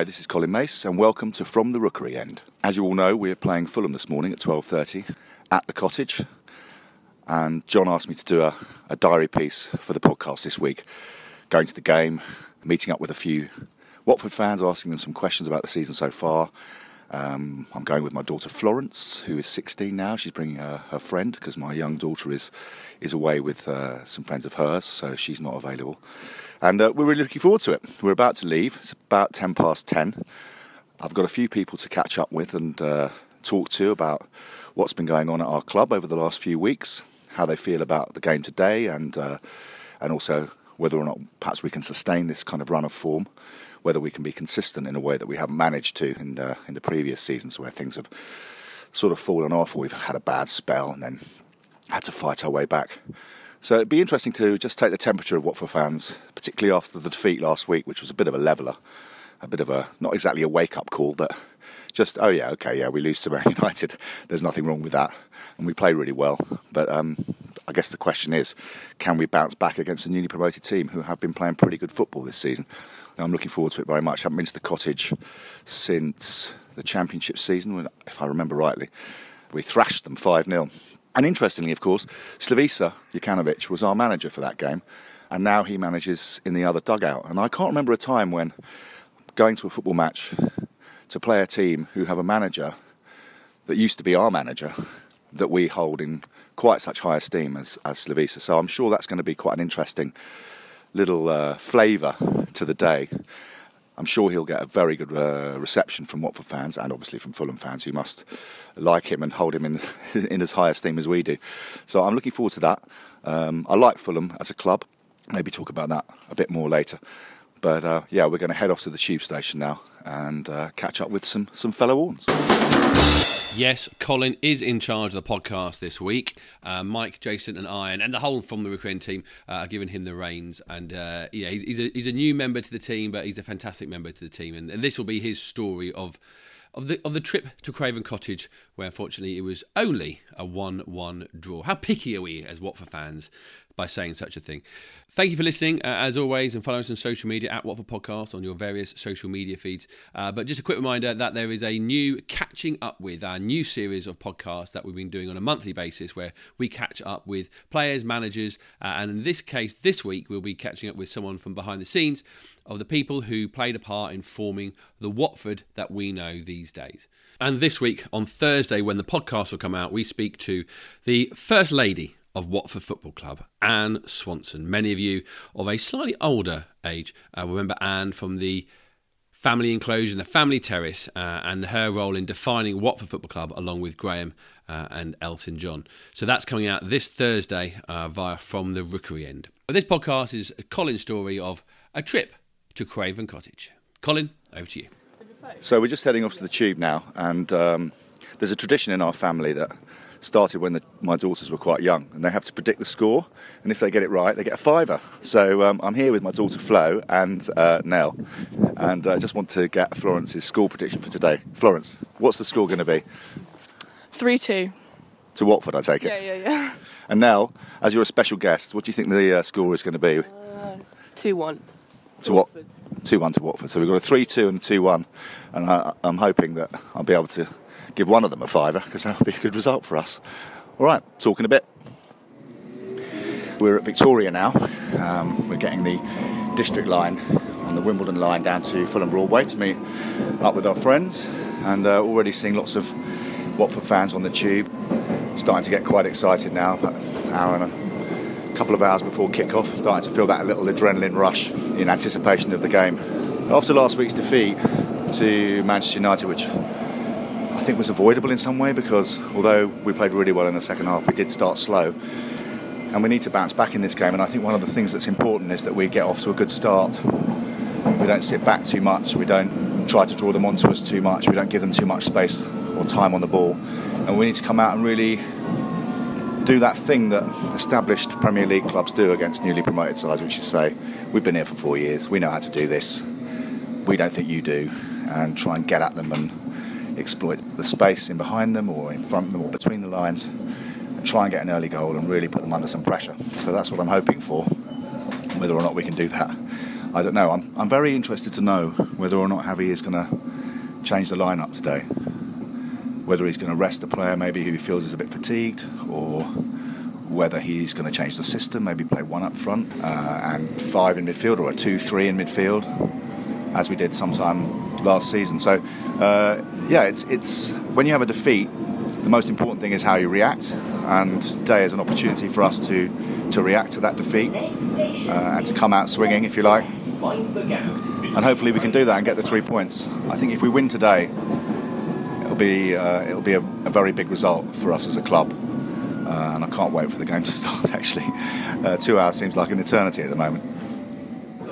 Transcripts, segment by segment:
Hi, this is Colin Mace, and welcome to From the Rookery End. As you all know, we're playing Fulham this morning at 12.30 at the Cottage, and John asked me to do a, a diary piece for the podcast this week, going to the game, meeting up with a few Watford fans, asking them some questions about the season so far. Um, I'm going with my daughter Florence, who is 16 now. She's bringing her, her friend because my young daughter is is away with uh, some friends of hers, so she's not available. And uh, we're really looking forward to it. We're about to leave. It's about 10 past 10. I've got a few people to catch up with and uh, talk to about what's been going on at our club over the last few weeks, how they feel about the game today, and uh, and also whether or not perhaps we can sustain this kind of run of form whether we can be consistent in a way that we haven't managed to in the, in the previous seasons where things have sort of fallen off or we've had a bad spell and then had to fight our way back. So it'd be interesting to just take the temperature of Watford fans, particularly after the defeat last week, which was a bit of a leveller, a bit of a not exactly a wake up call, but just oh yeah, okay, yeah, we lose to Man United. There's nothing wrong with that, and we play really well. But um, I guess the question is, can we bounce back against a newly promoted team who have been playing pretty good football this season? I'm looking forward to it very much. I haven't been to the cottage since the championship season, if I remember rightly. We thrashed them 5 0. And interestingly, of course, Slavisa Jokanovic was our manager for that game, and now he manages in the other dugout. And I can't remember a time when going to a football match to play a team who have a manager that used to be our manager that we hold in quite such high esteem as, as Slavisa. So I'm sure that's going to be quite an interesting little uh, flavour to the day. I'm sure he'll get a very good uh, reception from Watford fans and obviously from Fulham fans who must like him and hold him in in as high esteem as we do. So I'm looking forward to that. Um, I like Fulham as a club. Maybe talk about that a bit more later. But uh, yeah, we're going to head off to the tube station now and uh, catch up with some some fellow Orns. Yes, Colin is in charge of the podcast this week. Uh, Mike, Jason, and I, and, and the whole from the Rookery End team uh, are giving him the reins. And uh, yeah, he's, he's, a, he's a new member to the team, but he's a fantastic member to the team. And, and this will be his story of of the of the trip to Craven Cottage, where unfortunately it was only a one-one draw. How picky are we as Watford fans by saying such a thing? Thank you for listening, uh, as always, and follow us on social media at Watford Podcast on your various social media feeds. Uh, but just a quick reminder that there is a new catching up with our new series of podcasts that we've been doing on a monthly basis, where we catch up with players, managers, uh, and in this case, this week we'll be catching up with someone from behind the scenes of the people who played a part in forming the Watford that we know these days. And this week, on Thursday, when the podcast will come out, we speak to the First Lady of Watford Football Club, Anne Swanson. Many of you of a slightly older age uh, remember Anne from the family enclosure, the family terrace, uh, and her role in defining Watford Football Club along with Graham uh, and Elton John. So that's coming out this Thursday uh, via From the Rookery End. But this podcast is a Colin story of a trip to Craven Cottage. Colin, over to you. So we're just heading off to the tube now, and um, there's a tradition in our family that started when the, my daughters were quite young, and they have to predict the score, and if they get it right, they get a fiver. So um, I'm here with my daughter Flo and uh, Nell, and I uh, just want to get Florence's score prediction for today. Florence, what's the score going to be? 3 2. To Watford, I take it? Yeah, yeah, yeah. And Nell, as you're a special guest, what do you think the uh, score is going to be? Uh, 2 1 to what? Two one to Watford. So we've got a three two and a two one, and I, am hoping that I'll be able to give one of them a fiver because that would be a good result for us. All right, talking a bit. We're at Victoria now. Um, we're getting the district line on the Wimbledon line down to Fulham Broadway to meet up with our friends, and uh, already seeing lots of Watford fans on the tube. Starting to get quite excited now. About an hour and a couple of hours before kick-off, starting to feel that little adrenaline rush in anticipation of the game. After last week's defeat to Manchester United, which I think was avoidable in some way because although we played really well in the second half, we did start slow. And we need to bounce back in this game. And I think one of the things that's important is that we get off to a good start. We don't sit back too much. We don't try to draw them onto us too much. We don't give them too much space or time on the ball. And we need to come out and really do that thing that established Premier League clubs do against newly promoted sides, which is say, we've been here for four years, we know how to do this, we don't think you do, and try and get at them and exploit the space in behind them or in front of them or between the lines and try and get an early goal and really put them under some pressure. So that's what I'm hoping for. Whether or not we can do that, I don't know. I'm, I'm very interested to know whether or not Javi is going to change the lineup today. Whether he's going to rest a player maybe who he feels is a bit fatigued, or whether he's going to change the system, maybe play one up front uh, and five in midfield, or a two-three in midfield, as we did sometime last season. So, uh, yeah, it's it's when you have a defeat, the most important thing is how you react, and today is an opportunity for us to to react to that defeat uh, and to come out swinging, if you like. And hopefully we can do that and get the three points. I think if we win today, it'll be uh, it'll be a, a, very big result for us as a club. Uh, and I can't wait for the game to start. Actually, uh, two hours seems like an eternity at the moment.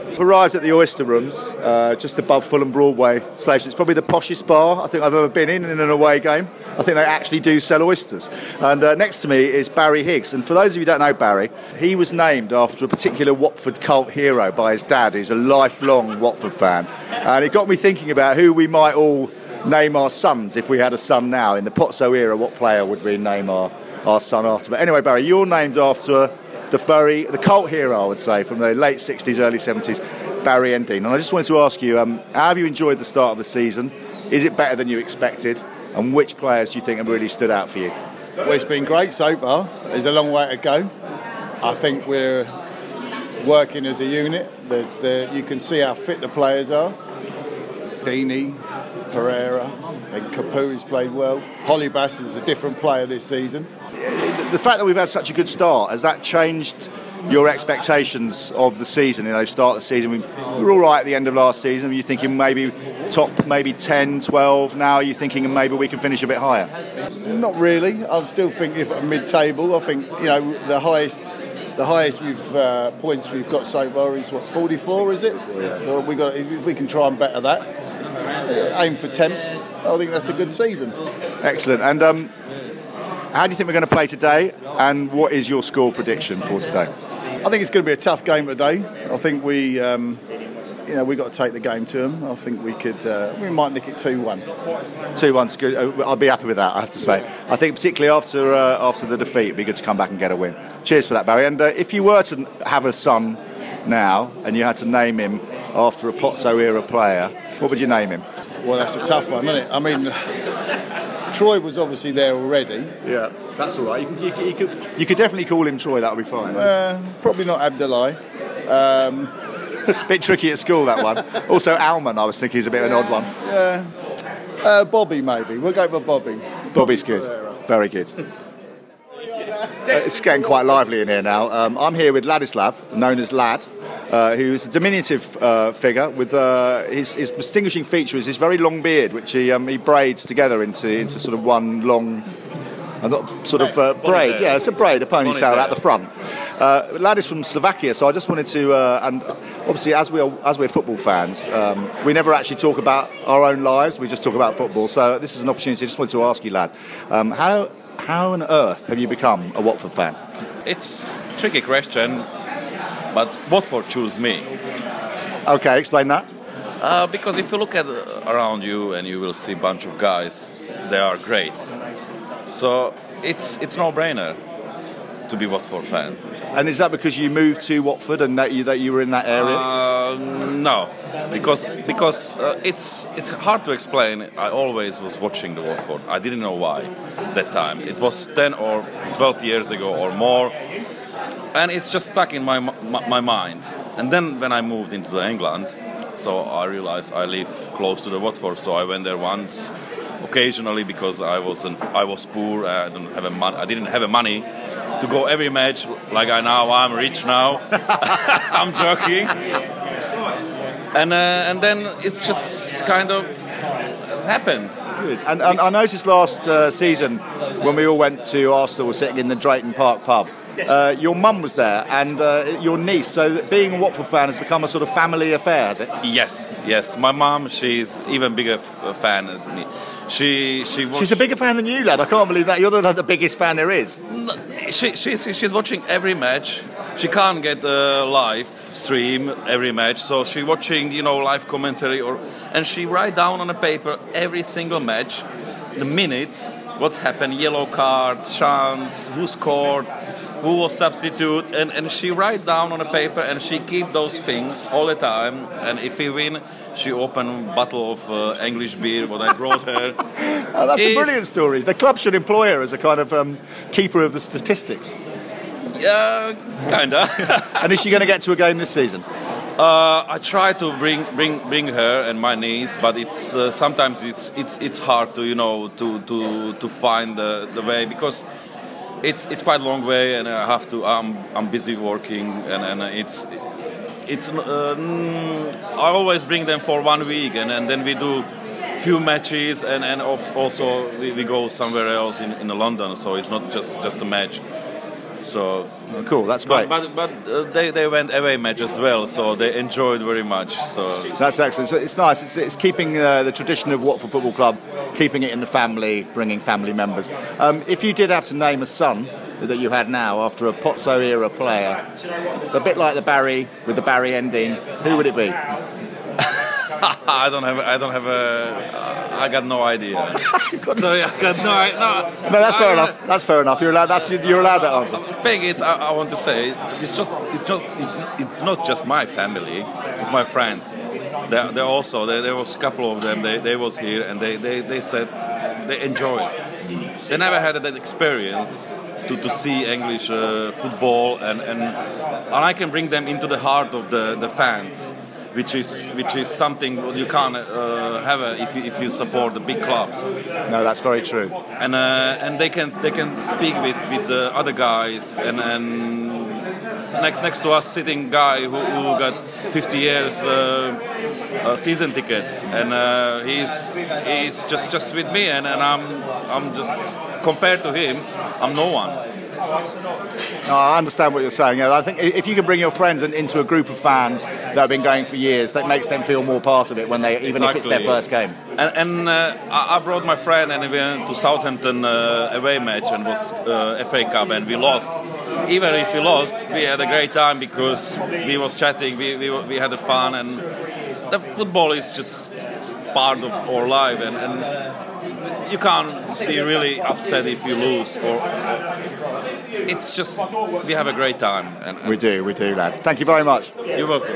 I've arrived at the Oyster Rooms, uh, just above Fulham Broadway station. It's probably the poshest bar I think I've ever been in in an away game. I think they actually do sell oysters. And uh, next to me is Barry Higgs. And for those of you who don't know Barry, he was named after a particular Watford cult hero by his dad, who's a lifelong Watford fan. And it got me thinking about who we might all name our sons if we had a son now. In the Pozzo era, what player would we name our, our son after? But anyway, Barry, you're named after the furry, the cult hero, I would say, from the late 60s, early 70s, Barry Endean. And I just wanted to ask you, um, how have you enjoyed the start of the season? Is it better than you expected? And which players do you think have really stood out for you? Well, it's been great so far. There's a long way to go. I think we're working as a unit. The, the, you can see how fit the players are. Deeney, Pereyra, and Capoue has played well. Holebas is a different player this season the fact that we've had such a good start has that changed your expectations of the season? You know, start the season, we were all right at the end of last season. You're thinking maybe top, maybe 10, 12. Now you're thinking maybe we can finish a bit higher. Not really. I still think if mid-table, I think you know the highest. The highest we've uh, points we've got so far is what 44, is it? Yeah. Well, we got if we can try and better that, uh, aim for 10th. I think that's a good season. Excellent. And um, how do you think we're going to play today, and what is your score prediction for today? I think it's going to be a tough game today. I think we, um, you know, we got to take the game to them. I think we could, uh, we might nick it two one. Two one's good. Uh, I'll be happy with that. I have to say. I think particularly after uh, after the defeat, it'd be good to come back and get a win. Cheers for that, Barry. And uh, if you were to have a son now, and you had to name him after a Pozzo era player, what would you name him? Well, that's a tough one, isn't it? I mean. Troy was obviously there already. Yeah, that's all right. You, you, you, could, you could definitely call him Troy. That would be fine. Uh, probably not Abdullah. Um, bit tricky at school that one. Also, Almen, I was thinking is a bit of an odd one. Yeah, uh, Bobby maybe. We'll go for Bobby. Bobby's good. Very good. Uh, it's getting quite lively in here now. Um, I'm here with Ladislav, known as Lad, uh, who's a diminutive uh, figure with uh, his, his, distinguishing feature is his very long beard, which he, um, he braids together into, into sort of one long sort of uh, braid. Yeah, it's a braid, a ponytail at the front. Uh, lad is from Slovakia, so I just wanted to, uh, and obviously as we're as we're football fans, um, we never actually talk about our own lives. We just talk about football. So this is an opportunity. I just wanted to ask you, lad, um, how how on earth have you become a Watford fan? It's a tricky question, but Watford chose me. Okay, explain that. Uh, because if you look at uh, around you and you will see a bunch of guys, they are great. So it's it's no brainer to be Watford fan. And is that because you moved to Watford and that you that you were in that area? Uh, no, because because uh, it's it's hard to explain. I always was watching the Watford. I didn't know why that time. It was ten or twelve years ago or more, and it's just stuck in my my, my mind. And then when I moved into England, so I realized I live close to the Watford, so I went there once occasionally because I was an, I was poor. I didn't have a mon- I didn't have a money to go every match like I now. I'm rich now. I'm joking. And uh, and then it's just kind of happened. And, and I noticed last uh, season when we all went to Arsenal, sitting in the Drayton Park pub. Uh, your mum was there and uh, your niece. So being a Watford fan has become a sort of family affair, has it? Yes, yes. My mum, she's even bigger f- fan than me. She she was, she's a bigger fan than you, lad. I can't believe that. You're the, the biggest fan there is. She, she's she's watching every match. She can't get a live stream every match, so she's watching you know live commentary or and she write down on a paper every single match, the minutes, what's happened, yellow card, chance, who scored, who was substitute, and, and she write down on a paper and she keep those things all the time. And if we win, she open bottle of uh, English beer what I brought her. Oh, that's a brilliant story. The club should employ her as a kind of um, keeper of the statistics. Yeah, kinda. And is she going to get to a game this season? Uh, I try to bring bring bring her and my niece, but it's uh, sometimes it's it's it's hard to you know to to to find the, the way because it's it's quite a long way and I have to I'm I'm busy working and and it's it's uh, mm, I always bring them for one week and, and then we do few matches and and also we, we go somewhere else in, in London. So it's not just just a match so Oh, cool, that's great. but but, but uh, they, they went away match as well, so they enjoyed very much. So That's excellent. So it's nice. It's, it's keeping uh, the tradition of Watford Football Club, keeping it in the family, bringing family members. Um, if you did have to name a son that you had now after a Pozzo era player, a bit like the Barry with the Barry Endean, who would it be? I don't have I don't have a I got no idea. Sorry, I got no idea. No, No, that's fair I- enough. That's fair enough. You're allowed. That's you're allowed that answer. thing is, I, I want to say, it's just, it's just, it's, it's not just my family. It's my friends. They, they also, there, there was a couple of them. They, they was here, and they, they, they said they enjoyed. They never had that experience to, to see English uh, football, and, and and I can bring them into the heart of the, the fans. Which is which is something you can't uh, have uh, if you, if you support the big clubs. No, that's very true. and uh, and they can they can speak with with the other guys and and next next to us sitting guy who, who got 50 years uh, uh, season tickets. And uh, he's he's just just with me and, and I'm I'm just compared to him I'm no one No, I understand what you're saying. Yeah, I think if you can bring your friends into a group of fans that have been going for years, that makes them feel more part of it when they, even if it's their first game. And, and uh, I I brought my friend and we went to Southampton uh, away match and was uh, FA Cup and we lost. Even if we lost, we had a great time because we was chatting, we, we, we had a fun and the football is just part of our life and, and you can't be really upset if you lose or it's just we have a great time and, and We do, we do, lad. Thank you very much. you're welcome.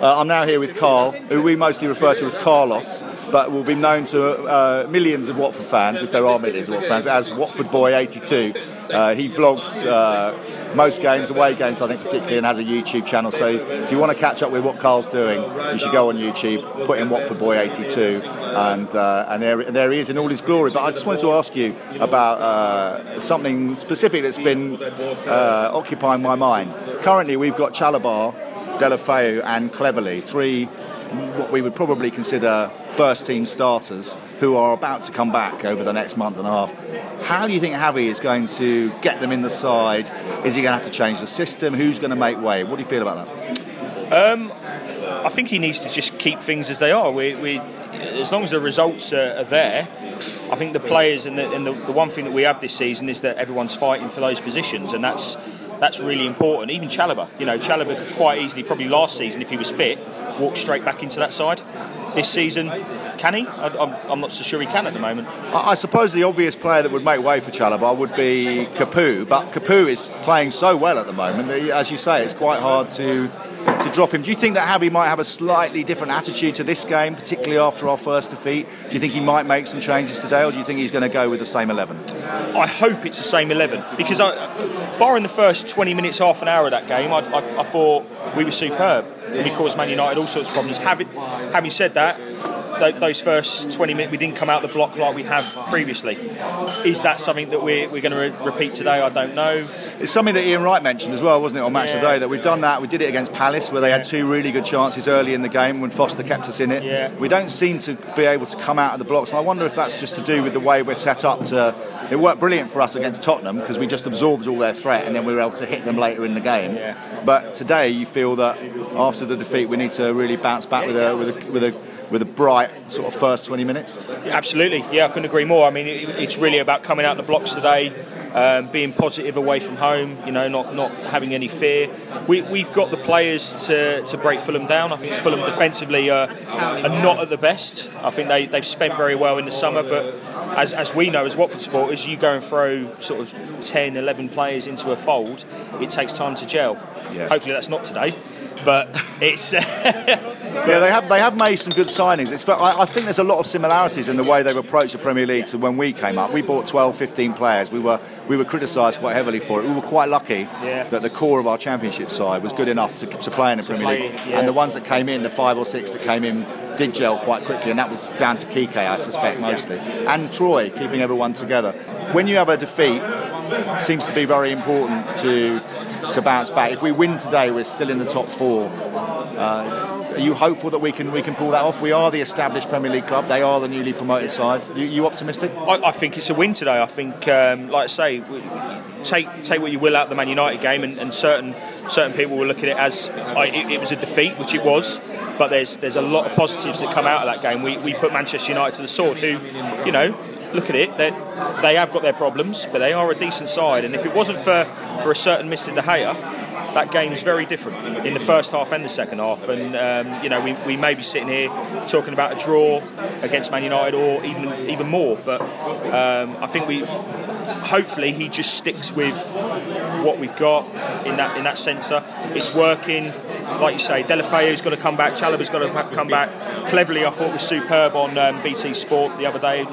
Uh, I'm now here with Carl, who we mostly refer to as Carlos, but will be known to uh, millions of Watford fans, if there are millions of Watford fans, as Watford Boy 82. Uh, he vlogs uh, most games, away games, I think, particularly, and has a YouTube channel. So if you want to catch up with what Carl's doing, you should go on YouTube, put in Watford Boy 82, and uh, and there, there he is in all his glory. But I just wanted to ask you about uh, something specific that's been uh, occupying my mind. Currently, we've got Chalobah, Deulofeu and Cleverley, three what we would probably consider first team starters who are about to come back over the next month and a half. How do you think Javi is going to get them in the side? Is he going to have to change the system? Who's going to make way? What do you feel about that? Um, I think he needs to just keep things as they are. We, we as long as the results are, are there, I think the players and, the, and the, the one thing that we have this season is that everyone's fighting for those positions, and that's that's really important. Even Chalobah, you know, Chalobah could quite easily, probably last season if he was fit, walk straight back into that side. This season, can he? I, I'm, I'm not so sure he can at the moment. I I suppose the obvious player that would make way for Chalobah would be Capoue, but Capoue is playing so well at the moment that, as you say, it's quite hard to to drop him. Do you think that Javi might have a slightly different attitude to this game, particularly after our first defeat? Do you think he might make some changes today, or do you think he's going to go with the same 11? I hope it's the same 11 because, I, barring the first 20 minutes, half an hour of that game, I, I, I thought we were superb. We caused Man United all sorts of problems. Having, having said that, th- those first 20 minutes, we didn't come out the block like we have previously. Is that something that we're, we're going to re- repeat today? I don't know. It's something that Ian Wright mentioned as well, wasn't it, on Match Yeah. of the Day, that we've done that. We did it against Palace, where they had two really good chances early in the game when Foster kept us in it. Yeah. We don't seem to be able to come out of the blocks, and I wonder if that's just to do with the way we're set up to. It worked brilliant for us against Tottenham because we just absorbed all their threat and then we were able to hit them later in the game. Yeah. But today, you feel that after the defeat, we need to really bounce back with a with a with a with a bright sort of first 20 minutes. Absolutely, yeah, I couldn't agree more. I mean, it, it's really about coming out the blocks today, um, being positive away from home. You know, not not having any fear. We, we've got the players to, to break Fulham down. I think Fulham defensively are, are not at the best. I think they they've spent very well in the summer, but as, as we know as Watford supporters, you go and throw sort of 10, 11 players into a fold, it takes time to gel. Yeah. Hopefully that's not today, but it's. Yeah, they have they have made some good signings. It's, I, I think there's a lot of similarities in the way they've approached the Premier League to when we came up. We bought 12, 15 players. We were we were criticised quite heavily for it. We were quite lucky Yeah. that the core of our Championship side was good enough to, to play in the Premier play, League, yeah. and the ones that came in, the five or six that came in, did gel quite quickly, and that was down to Quique, I suspect mostly, and Troy keeping everyone together. When you have a defeat, it seems to be very important to to bounce back. If we win today, we're still in the top four. Uh, are you hopeful that we can we can pull that off? We are the established Premier League club. They are the newly promoted side. You, you optimistic? I, I think it's a win today. I think, um, like I say, take take what you will out of the Man United game, and, and certain certain people will look at it as I, it, it was a defeat, which it was. But there's there's a lot of positives that come out of that game. We, we put Manchester United to the sword, who, you know, look at it. They have got their problems, but they are a decent side. And if it wasn't for for a certain Mr. De Gea. That game's very different in the first half and the second half, and um, you know we, we may be sitting here talking about a draw against Man United or even even more. But um, I think we hopefully he just sticks with what we've got in that in that centre. It's working, like you say. Deulofeu's got to come back. Chalobah's got to come back. Cleverley, I thought was superb on um, BT Sport the other day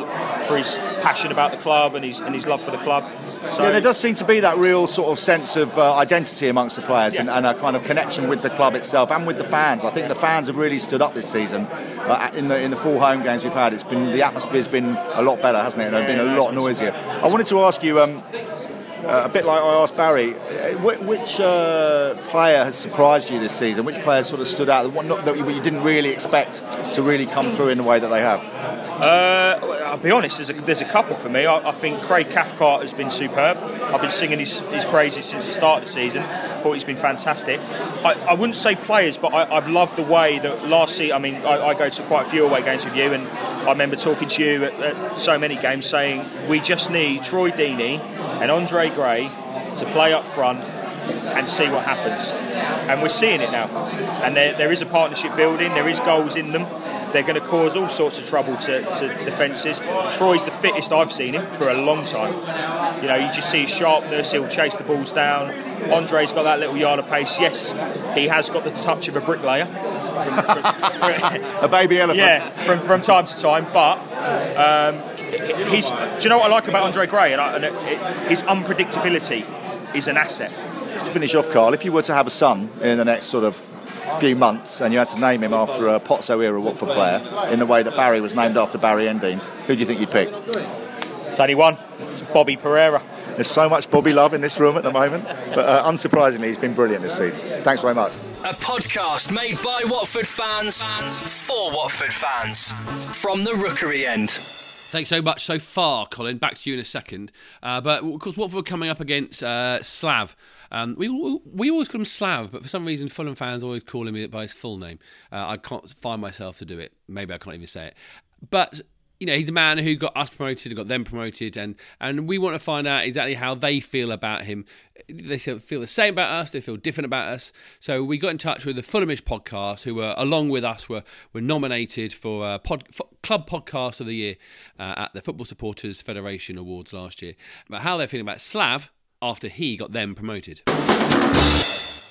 for his passion about the club and his and his love for the club. So Yeah, there does seem to be that real sort of sense of uh, identity amongst the players and, Yeah. and a kind of connection with the club itself and with the fans. I think the fans have really stood up this season. Uh, in the in the full home games we've had, it's been the atmosphere's been a lot better, hasn't it? And it's been a lot noisier. I wanted to ask you. Um, uh, a bit like I asked Barry, uh, which uh, player has surprised you this season? Which player sort of stood out? That you didn't really expect to really come through in the way that they have? Uh, I'll be honest, there's a, there's a couple for me. I, I think Craig Cathcart has been superb. I've been singing his, his praises since the start of the season. Thought he's been fantastic. I, I wouldn't say players, but I, I've loved the way that last season. I mean, I, I go to quite a few away games with you, and I remember talking to you at, at so many games saying we just need Troy Deeney and Andre Gray to play up front and see what happens. And we're seeing it now. And there, there is a partnership building, there is goals in them. They're going to cause all sorts of trouble to, to defences. Troy's the fittest I've seen him for a long time. You know, you just see his sharpness, he'll chase the balls down. Andre's got that little yard of pace. Yes, he has got the touch of a bricklayer. A baby elephant. yeah, from, from time to time. But um, he's. Do you know what I like about Andre Gray? And, I, and it, his unpredictability is an asset. Just to finish off, Carl, if you were to have a son in the next sort of few months and you had to name him after a Pozzo era Watford player in the way that Barry was named after Barry Endean, who do you think you'd pick? It's only one. It's Bobby Pereyra. There's so much Bobby love in this room at the moment, but uh, unsurprisingly, he's been brilliant this season. Thanks very much. A podcast made by Watford fans fans for Watford fans. From the Rookery end. Thanks so much so far, Colin. Back to you in a second. Uh, but of course, Watford were coming up against uh, Slav. Um, we, we always call him Slav, but for some reason, Fulham fans always call him by his full name. Uh, I can't find myself to do it. Maybe I can't even say it. But you know, he's a man who got us promoted, got them promoted, and and we want to find out exactly how they feel about him. They feel the same about us. They feel different about us. So we got in touch with the Fulhamish podcast, who were along with us were were nominated for, uh, pod, Club Podcast of the Year uh, at the Football Supporters Federation Awards last year. About how they're feeling about Slav after he got them promoted.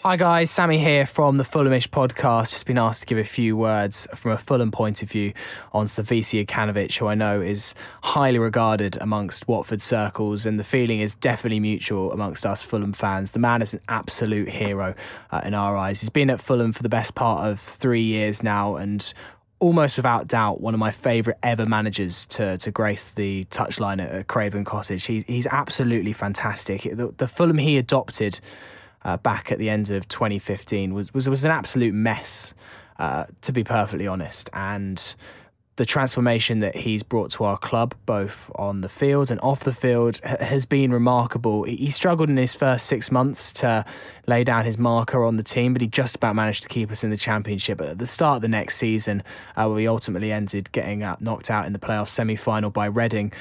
Hi guys, Sammy here from the Fulhamish podcast. Just been asked to give a few words from a Fulham point of view on Slavisa Jokanovic, who I know is highly regarded amongst Watford circles, and the feeling is definitely mutual amongst us Fulham fans. The man is an absolute hero uh, in our eyes. He's been at Fulham for the best part of three years now, and almost without doubt one of my favourite ever managers to to grace the touchline at, at Craven Cottage. He's he's absolutely fantastic. The, the Fulham he adopted uh, back at the end of 2015 was was, was an absolute mess, uh, to be perfectly honest. And the transformation that he's brought to our club, both on the field and off the field, ha- has been remarkable. He struggled in his first six months to lay down his marker on the team, but he just about managed to keep us in the championship. At the start of the next season, uh, where we ultimately ended getting out, knocked out in the playoff semi final by Reading,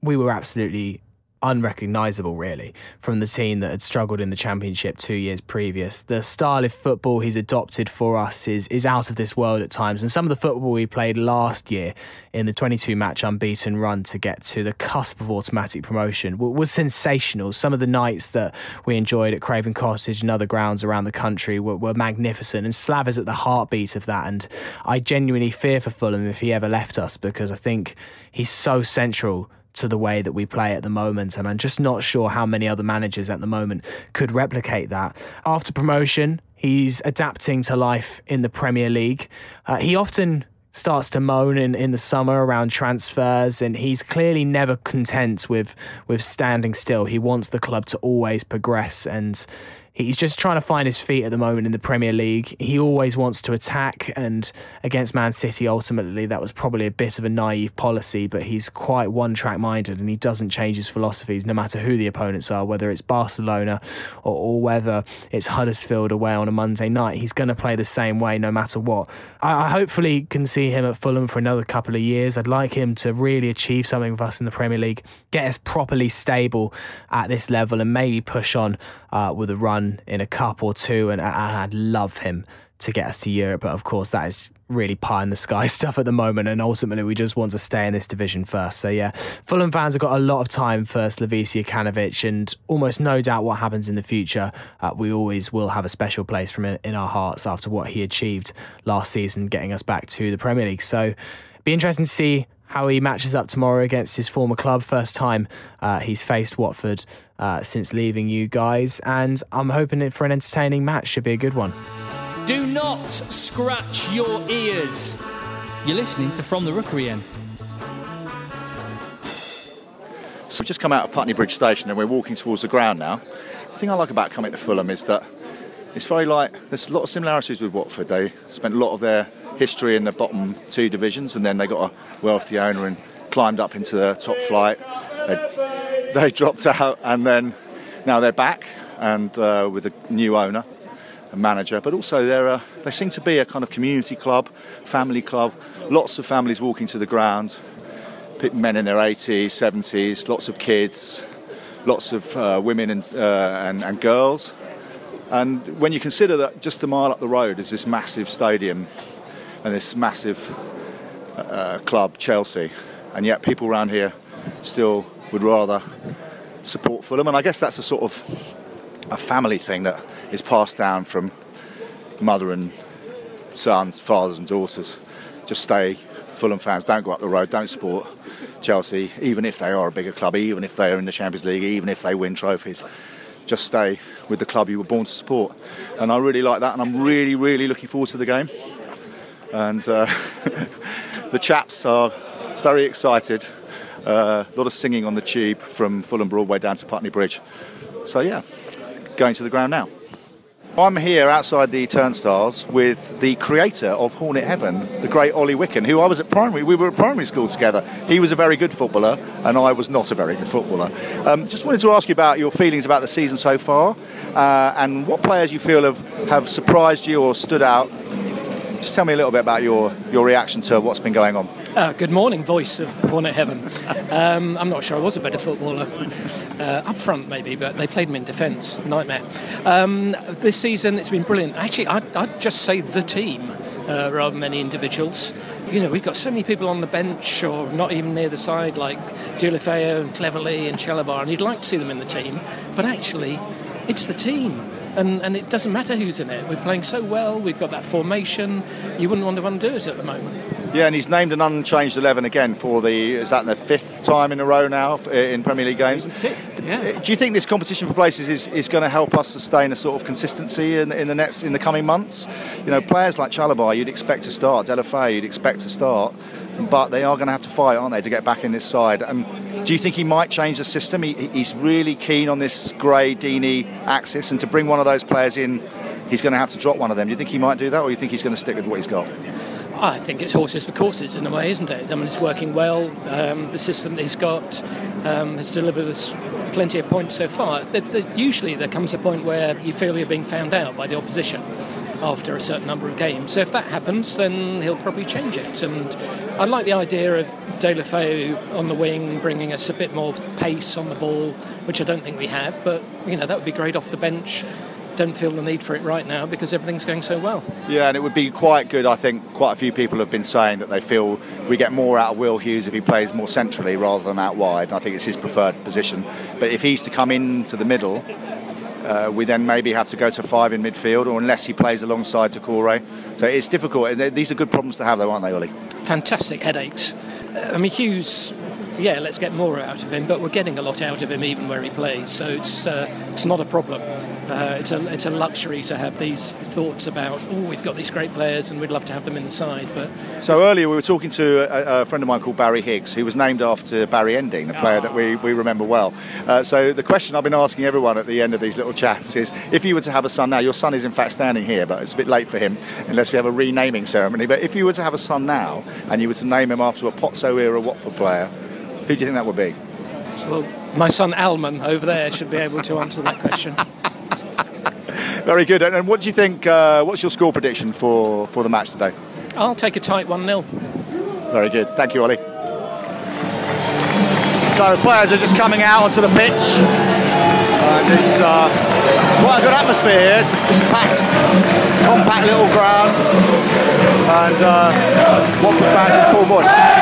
we were absolutely unrecognisable, really, from the team that had struggled in the Championship two years previous. The style of football he's adopted for us is, is out of this world at times. And some of the football we played last year in the 22 match unbeaten run to get to the cusp of automatic promotion was sensational. Some of the nights that we enjoyed at Craven Cottage and other grounds around the country were, were magnificent. And Slav is at the heartbeat of that. And I genuinely fear for Fulham if he ever left us because I think he's so central to the way that we play at the moment. And I'm just not sure how many other managers at the moment could replicate that. After promotion, he's adapting to life in the Premier League. Uh, he often starts to moan in, in the summer around transfers and he's clearly never content with with standing still. He wants the club to always progress and He's just trying to find his feet at the moment in the Premier League. He always wants to attack, and against Man City, ultimately, that was probably a bit of a naive policy, but he's quite one track minded and he doesn't change his philosophies no matter who the opponents are, whether it's Barcelona or, or whether it's Huddersfield away on a Monday night. He's going to play the same way no matter what. I, I hopefully can see him at Fulham for another couple of years. I'd like him to really achieve something with us in the Premier League, get us properly stable at this level, and maybe push on uh, with a run in a cup or two, and, and I'd love him to get us to Europe. But of course, that is really pie in the sky stuff at the moment. And ultimately, we just want to stay in this division first. So, yeah, Fulham fans have got a lot of time for Slavisa Jokanovic, and almost no doubt what happens in the future, uh, we always will have a special place from in, in our hearts after what he achieved last season, getting us back to the Premier League. So, be interesting to see how he matches up tomorrow against his former club. First time uh, he's faced Watford uh, since leaving you guys, and I'm hoping for an entertaining match. Should be a good one. Do not scratch your ears. You're listening to From the Rookery End. So we've just come out of Putney Bridge Station and we're walking towards the ground now. The thing I like about coming to Fulham is that it's very like there's a lot of similarities with Watford. They spent a lot of their history in the bottom two divisions and then they got a wealthy owner and climbed up into the top flight. They, they dropped out and then now they're back and uh, with a new owner and manager. But also they're a, they seem to be a kind of community club, family club. Lots of families walking to the ground, men in their 80s, 70s, lots of kids, lots of uh, women and, uh, and, and girls. And when you consider that just a mile up the road is this massive stadium and this massive uh, club, Chelsea, and yet people around here still would rather support Fulham. And I guess that's a sort of a family thing that is passed down from mother and sons, fathers and daughters. Just stay Fulham fans. Don't go up the road. Don't support Chelsea, even if they are a bigger club, even if they are in the Champions League, even if they win trophies. Just stay with the club you were born to support. And I really like that, and I'm really, really looking forward to the game and uh, the chaps are very excited. Uh, a lot of singing on the tube from Fulham Broadway down to Putney Bridge. So yeah, going to the ground now. I'm here outside the turnstiles with the creator of Hornet Heaven, the great Ollie Wicken, who I was at primary. We were at primary school together. He was a very good footballer, and I was not a very good footballer. Um, just wanted to ask you about your feelings about the season so far, uh, and what players you feel have, have surprised you or stood out just tell me a little bit about your, your reaction to what's been going on. Uh, good morning, voice of Hornet Heaven. Um, I'm not sure I was a better footballer. Uh, up front, maybe, but they played me in defence. Nightmare. Um, this season, it's been brilliant. Actually, I'd, I'd just say the team uh, rather than any individuals. You know, we've got so many people on the bench or not even near the side, like Deulofeu and Cleverley and Chalobah, and you'd like to see them in the team, but actually, it's the team and, and it doesn't matter who's in it. We're playing so well, we've got that formation, you wouldn't want to undo it at the moment. Yeah, and he's named an unchanged 11 again for the, is that the fifth time in a row now uh, in Premier League games? Sixth, yeah. Uh, do you think this competition for places is, is going to help us sustain a sort of consistency in, in the next in the coming months? You know, players like Chalobah, you'd expect to start, Deulofeu, you'd expect to start, but they are going to have to fight, aren't they, to get back in this side? And do you think he might change the system? He, he's really keen on this Gray Deeney axis, and to bring one of those players in, he's going to have to drop one of them. Do you think he might do that, or do you think he's going to stick with what he's got? I think it's horses for courses in a way, isn't it? I mean, it's working well. Um, the system that he's got um, has delivered us plenty of points so far. The, the, usually, there comes a point where you feel you're being found out by the opposition after a certain number of games. So if that happens, then he'll probably change it. And I like the idea of Deulofeu on the wing, bringing us a bit more pace on the ball, which I don't think we have. But you know that would be great off the bench. Don't feel the need for it right now because everything's going so well. Yeah, and it would be quite good. I think quite a few people have been saying that they feel we get more out of Will Hughes if he plays more centrally rather than out wide. I think it's his preferred position. But if he's to come into the middle, uh, we then maybe have to go to five in midfield, or unless he plays alongside Doucouré. So it's difficult. These are good problems to have, though, aren't they, Ollie? Fantastic headaches. I mean, Hughes yeah, let's get more out of him. But we're getting a lot out of him even where he plays, so it's uh, it's not a problem. Uh, it's a it's a luxury to have these thoughts about oh we've got these great players and we'd love to have them in the side. But so earlier we were talking to a, a friend of mine called Barry Higgs, who was named after Barry Endean, a player oh. that we, we remember well. Uh, so the question I've been asking everyone at the end of these little chats is if you were to have a son now, your son is in fact standing here, but it's a bit late for him unless we have a renaming ceremony. But if you were to have a son now and you were to name him after a Pozzo era Watford player, who do you think that would be? So my son Alman over there should be able to answer that question. Very good. And what do you think? Uh, what's your score prediction for, for the match today? I'll take a tight 1 0. Very good. Thank you, Ollie. So players are just coming out onto the pitch. And it's, uh, it's quite a good atmosphere here. It's, it's packed, compact little ground. And uh, Watford fans in full voice.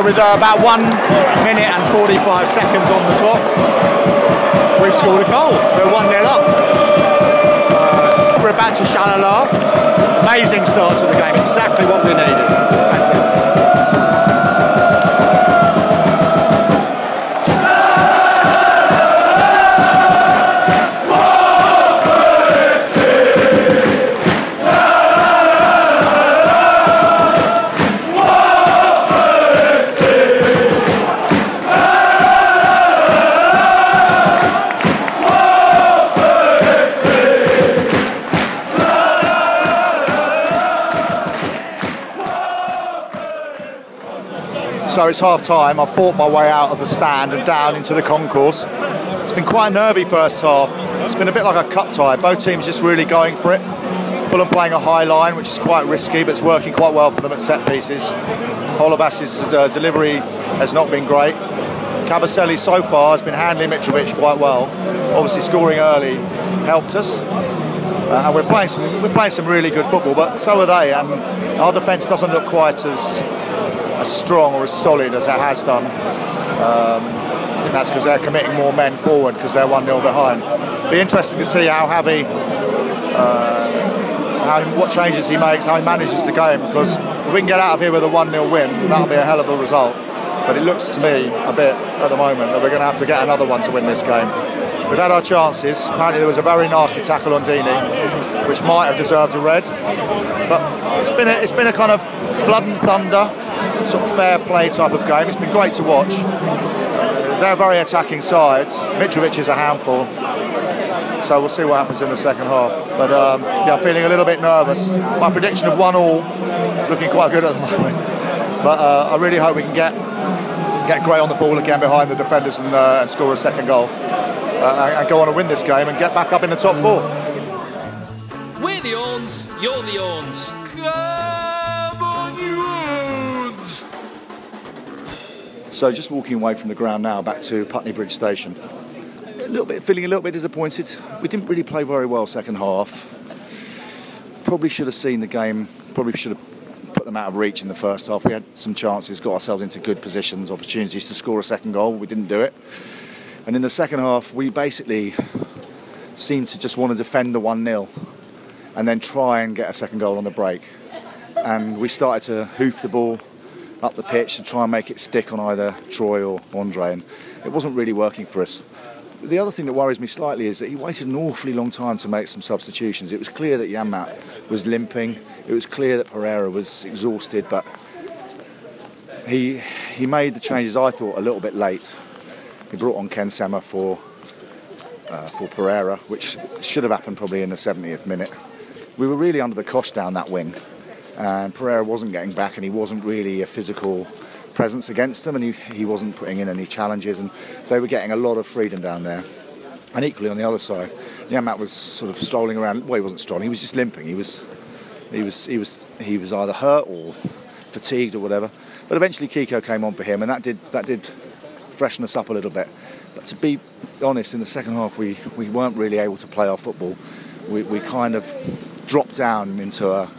With uh, about one minute and 45 seconds on the clock, we've scored a goal. We're 1 0 up. Uh, we're about to Shalala. Amazing start to the game, exactly what we needed. So it's half time. I've fought my way out of the stand and down into the concourse. It's been quite a nervy first half. It's been a bit like a cup tie. Both teams just really going for it. Fulham playing a high line, which is quite risky, but it's working quite well for them at set pieces. Holebas's uh, delivery has not been great. Kabasele so far has been handling Mitrovic quite well. Obviously, scoring early helped us. Uh, and we're playing some we're playing some really good football, but so are they. And our defence doesn't look quite as as strong or as solid as it has done. Um, I think that's because they're committing more men forward because they're 1 0 behind. Be interesting to see how Javi, uh, how, what changes he makes, how he manages the game because if we can get out of here with a 1 0 win, that'll be a hell of a result. But it looks to me a bit at the moment that we're going to have to get another one to win this game. We've had our chances. Apparently, there was a very nasty tackle on Deeney, which might have deserved a red. But it's been a, it's been a kind of blood and thunder sort of fair play type of game. It's been great to watch. They're very attacking sides. Mitrovic is a handful. So we'll see what happens in the second half. But um, yeah, I'm feeling a little bit nervous. My prediction of one all is looking quite good at the moment. But uh, I really hope we can get get Gray on the ball again behind the defenders and, uh, and score a second goal uh, and go on and win this game and get back up in the top four. We're the Orns, you're the Orns. So just walking away from the ground now, back to Putney Bridge Station. A little bit, feeling a little bit disappointed. We didn't really play very well second half. Probably should have seen the game. Probably should have put them out of reach in the first half. We had some chances, got ourselves into good positions, opportunities to score a second goal. We didn't do it. And in the second half, we basically seemed to just want to defend the 1 0 and then try and get a second goal on the break. And we started to hoof the ball up the pitch to try and make it stick on either Troy or Andre, and it wasn't really working for us. The other thing that worries me slightly is that he waited an awfully long time to make some substitutions. It was clear that Janmaat was limping. It was clear that Pereyra was exhausted, but he he made the changes I thought a little bit late. He brought on Ken Sema for uh, for Pereyra, which should have happened probably in the 70th minute. We were really under the cosh down that wing, and Pereyra wasn't getting back, and he wasn't really a physical presence against them, and he, he wasn't putting in any challenges, and they were getting a lot of freedom down there. And equally on the other side, Janmaat was sort of strolling around. Well, he wasn't strolling; he was just limping. He was, he was, he was, he was either hurt or fatigued or whatever. But eventually, Kiko came on for him, and that did that did freshen us up a little bit. But to be honest, in the second half, we, we weren't really able to play our football. We, we kind of dropped down into a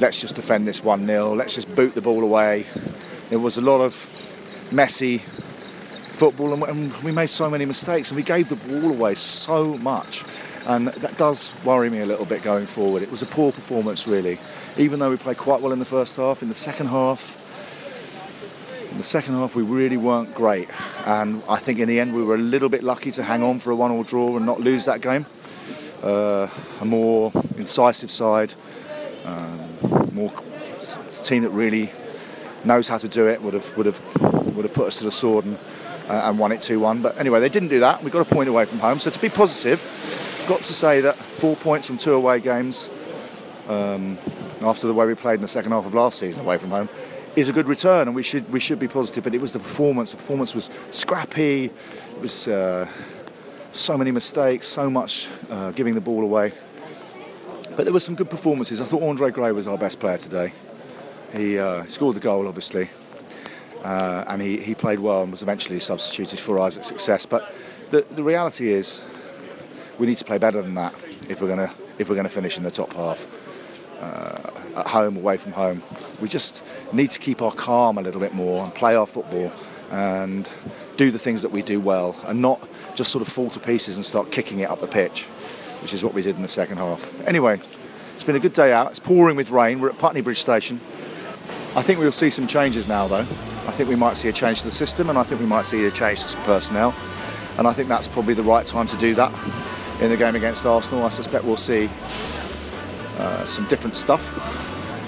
let's just defend this 1 0, let's just boot the ball away. There was a lot of messy football, and, we made so many mistakes, and we gave the ball away so much. And that does worry me a little bit going forward. It was a poor performance, really. Even though we played quite well in the first half, in the second half, in the second half, we really weren't great, and I think in the end we were a little bit lucky to hang on for a one-all draw and not lose that game. Uh, a more incisive side, um, more team that really knows how to do it would have would have would have put us to the sword and, uh, and won it 2-1. But anyway, they didn't do that. We got a point away from home, so to be positive, got to say that four points from two away games. Um, after the way we played in the second half of last season away from home, is a good return, and we should we should be positive. But it was the performance. The performance was scrappy. It was uh, so many mistakes, so much uh, giving the ball away. But there were some good performances. I thought Andre Gray was our best player today. He uh, scored the goal, obviously, uh, and he, he played well and was eventually substituted for Isaac Success. But the, the reality is, we need to play better than that if we're gonna if we're gonna finish in the top half. Uh, at home, away from home. We just need to keep our calm a little bit more and play our football and do the things that we do well and not just sort of fall to pieces and start kicking it up the pitch, which is what we did in the second half. Anyway, it's been a good day out. It's pouring with rain. We're at Putney Bridge Station. I think we'll see some changes now, though. I think we might see a change to the system and I think we might see a change to some personnel. And I think that's probably the right time to do that in the game against Arsenal. I suspect we'll see uh, some different stuff,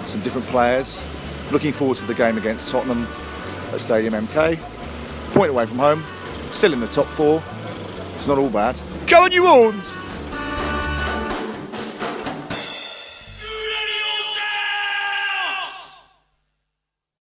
some different players. Looking forward to the game against Tottenham at Stadium MK. Point away from home, still in the top four. It's not all bad. Go on, you Horns!